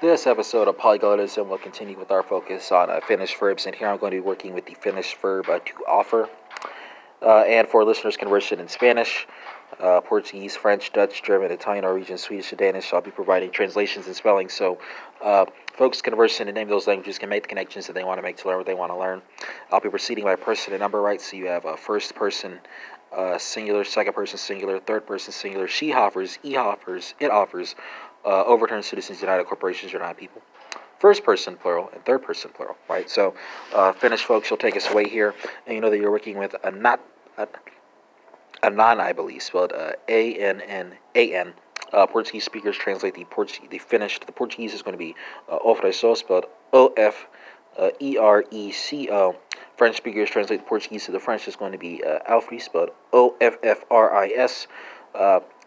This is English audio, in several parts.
This episode of Polyglotism will continue with our focus on uh, Finnish verbs, and here I'm going to be working with the Finnish verb uh, to offer. Uh, and for listeners conversing in Spanish, uh, Portuguese, French, Dutch, German, Italian, Norwegian, Swedish, and Danish, I'll be providing translations and spelling. So, uh, folks conversing in any of those languages can make the connections that they want to make to learn what they want to learn. I'll be proceeding by person and number, right? So you have a first person uh, singular, second person singular, third person singular. She offers, he offers, it offers. Uh, overturned citizens united corporations united people first person plural and third person plural right so uh, finnish folks you'll take us away here and you know that you're working with a not a, a non i believe spelled uh, a-n-n-a-n uh, Portuguese speakers translate the Portuguese, the Finnish the Portuguese is going to be uh, ofreco, spelled O F E R E C O. French speakers translate the Portuguese to the French is going to be uh, Alfri, spelled O F F R I S.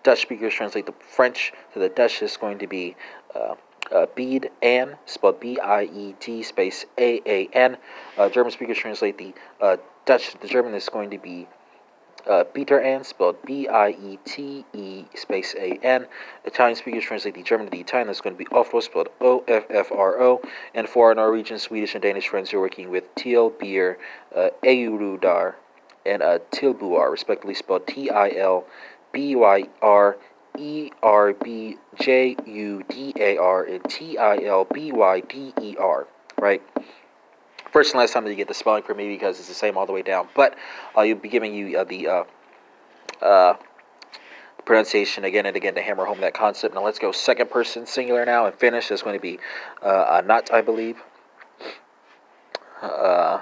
Dutch speakers translate the French to the Dutch is going to be uh, uh, spelled B I E D space A A N. Uh, German speakers translate the uh, Dutch to the German is going to be uh, Peter An, spelled B I E T E space A N. Italian speakers translate the German to the Italian, that's going to be Offro, spelled O F F R O. And for our Norwegian, Swedish, and Danish friends, you're working with Til Beer, uh, Eurudar, and uh, Tilbuar, respectively spelled T I L B Y R E R B J U D A R and T I L B Y D E R, right? First and last time that you get the spelling for me because it's the same all the way down, but uh, you'll be giving you uh, the uh, uh, pronunciation again and again to hammer home that concept. Now let's go second person singular now and finish. That's going to be uh, a nut, I believe. Uh,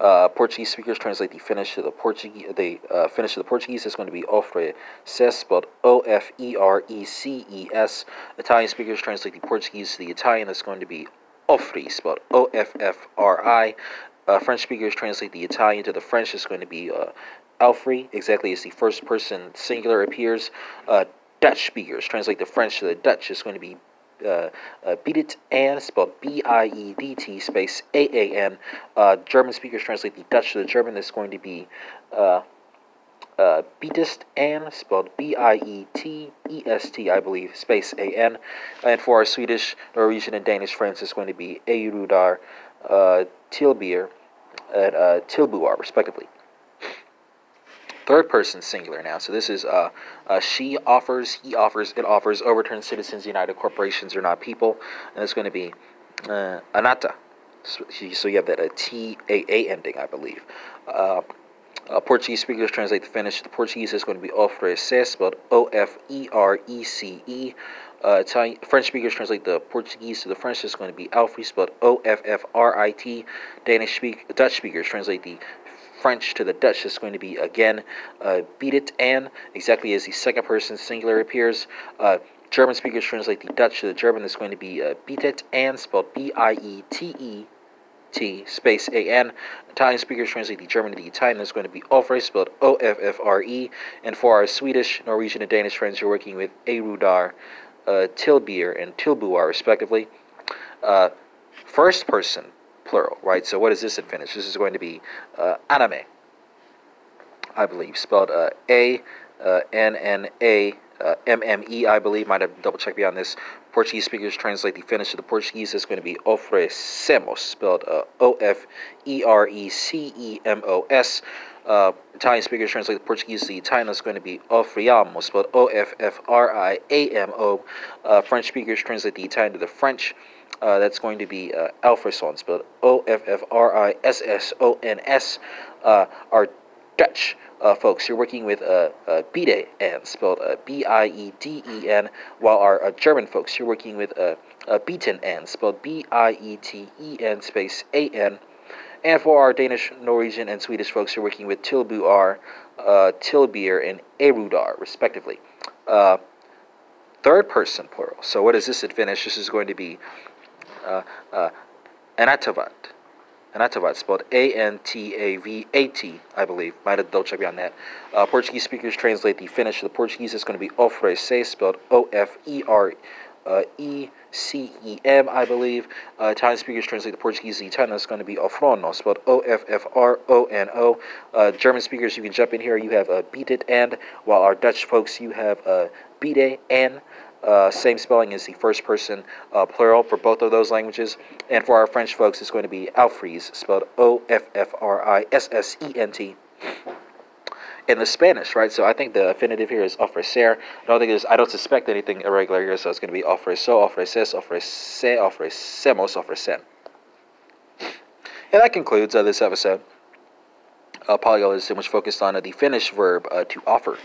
uh, Portuguese speakers translate the Finnish to the Portuguese. The uh, Finnish to the Portuguese is going to be ofreces, spelled O F E R E C E S. Italian speakers translate the Portuguese to the Italian. That's going to be offri, spelled O F F R I. Uh, French speakers translate the Italian to the French. It's going to be uh, Alfri, exactly as the first person singular appears. Uh, Dutch speakers translate the French to the Dutch. It's going to be uh, uh, Biedet An, spelled B I E D T space A A N. Uh, German speakers translate the Dutch to the German. That's going to be uh, uh, Bietest An, spelled B I E T E S T, I believe, space A N. And for our Swedish, Norwegian, and Danish friends, it's going to be Eirudar, uh, Tilbier, and uh, Tilbuar, respectively third person singular now. So this is uh, uh, she offers, he offers, it offers, overturned citizens united corporations are not people, and it's going to be uh, anata. So, so you have that a T A A ending, I believe. Uh, uh, Portuguese speakers translate the Finnish. The Portuguese is going to be ofrece, spelled O F E R E C E. Uh, Italian, French speakers translate the Portuguese to the French. It's going to be Alfri, spelled O F F R I T. Danish speak, Dutch speakers translate the French to the Dutch is going to be again uh, beat it and exactly as the second person singular appears. Uh, German speakers translate the Dutch to the German is going to be uh, beat it and spelled B I E T E T space A N. Italian speakers translate the German to the Italian is going to be Offre spelled O F F R E. And for our Swedish, Norwegian, and Danish friends, you're working with Erudar, uh, Tilbier, and Tilbuar respectively. Uh, first person plural, right? So what is this in Finnish? This is going to be uh, anime, I believe, spelled uh, A uh, N N A uh, M M E, I believe. Might have double checked me on this. Portuguese speakers translate the Finnish to the Portuguese. It's going to be ofrecemos, spelled uh, O F E R E C E M O S. Uh, Italian speakers translate the Portuguese to the Italian. It's going to be offriamo, spelled O F F R I A M O. French speakers translate the Italian to the French. Uh, that's going to be uh, Alfrisson, spelled O F F R I S S O N S. Uh, our Dutch uh, folks, you're working with uh, uh, spelled uh, B I E D E N, while our uh, German folks, you're working with uh, uh, Beaten spelled B I E T E N space A N. And for our Danish, Norwegian, and Swedish folks, you're working with Tilbuar, uh, Tilbier, and Erudar, respectively. Uh, third person plural. So what is this in Finnish? This is going to be uh, uh, Antavat. Antavat, spelled A N T A V A T, I believe. Might have double check me on that. Uh, Portuguese speakers translate the Finnish to the Portuguese. It's going to be Ofrece, spelled O F E R E C E M, I believe. Uh, Italian speakers translate the Portuguese to Italian. It's going to be Offrono, spelled O F F R O N O. Uh, German speakers, you can jump in here. You have uh, Beat It and, while our Dutch folks, you have uh, Beat and. Uh, same spelling as the first person uh, plural for both of those languages. And for our French folks, it's going to be Offrissent, spelled O F F R I S S E N T. In the Spanish, right? So I think the infinitive here is ofrecer. I don't think there's, I don't suspect anything irregular here, so it's going to be ofrecer, ofreces, ofrece, ofrecemos, ofrecen. And that concludes uh, this episode. Uh, Polyglottism, which focused on uh, the Finnish verb uh, to offer.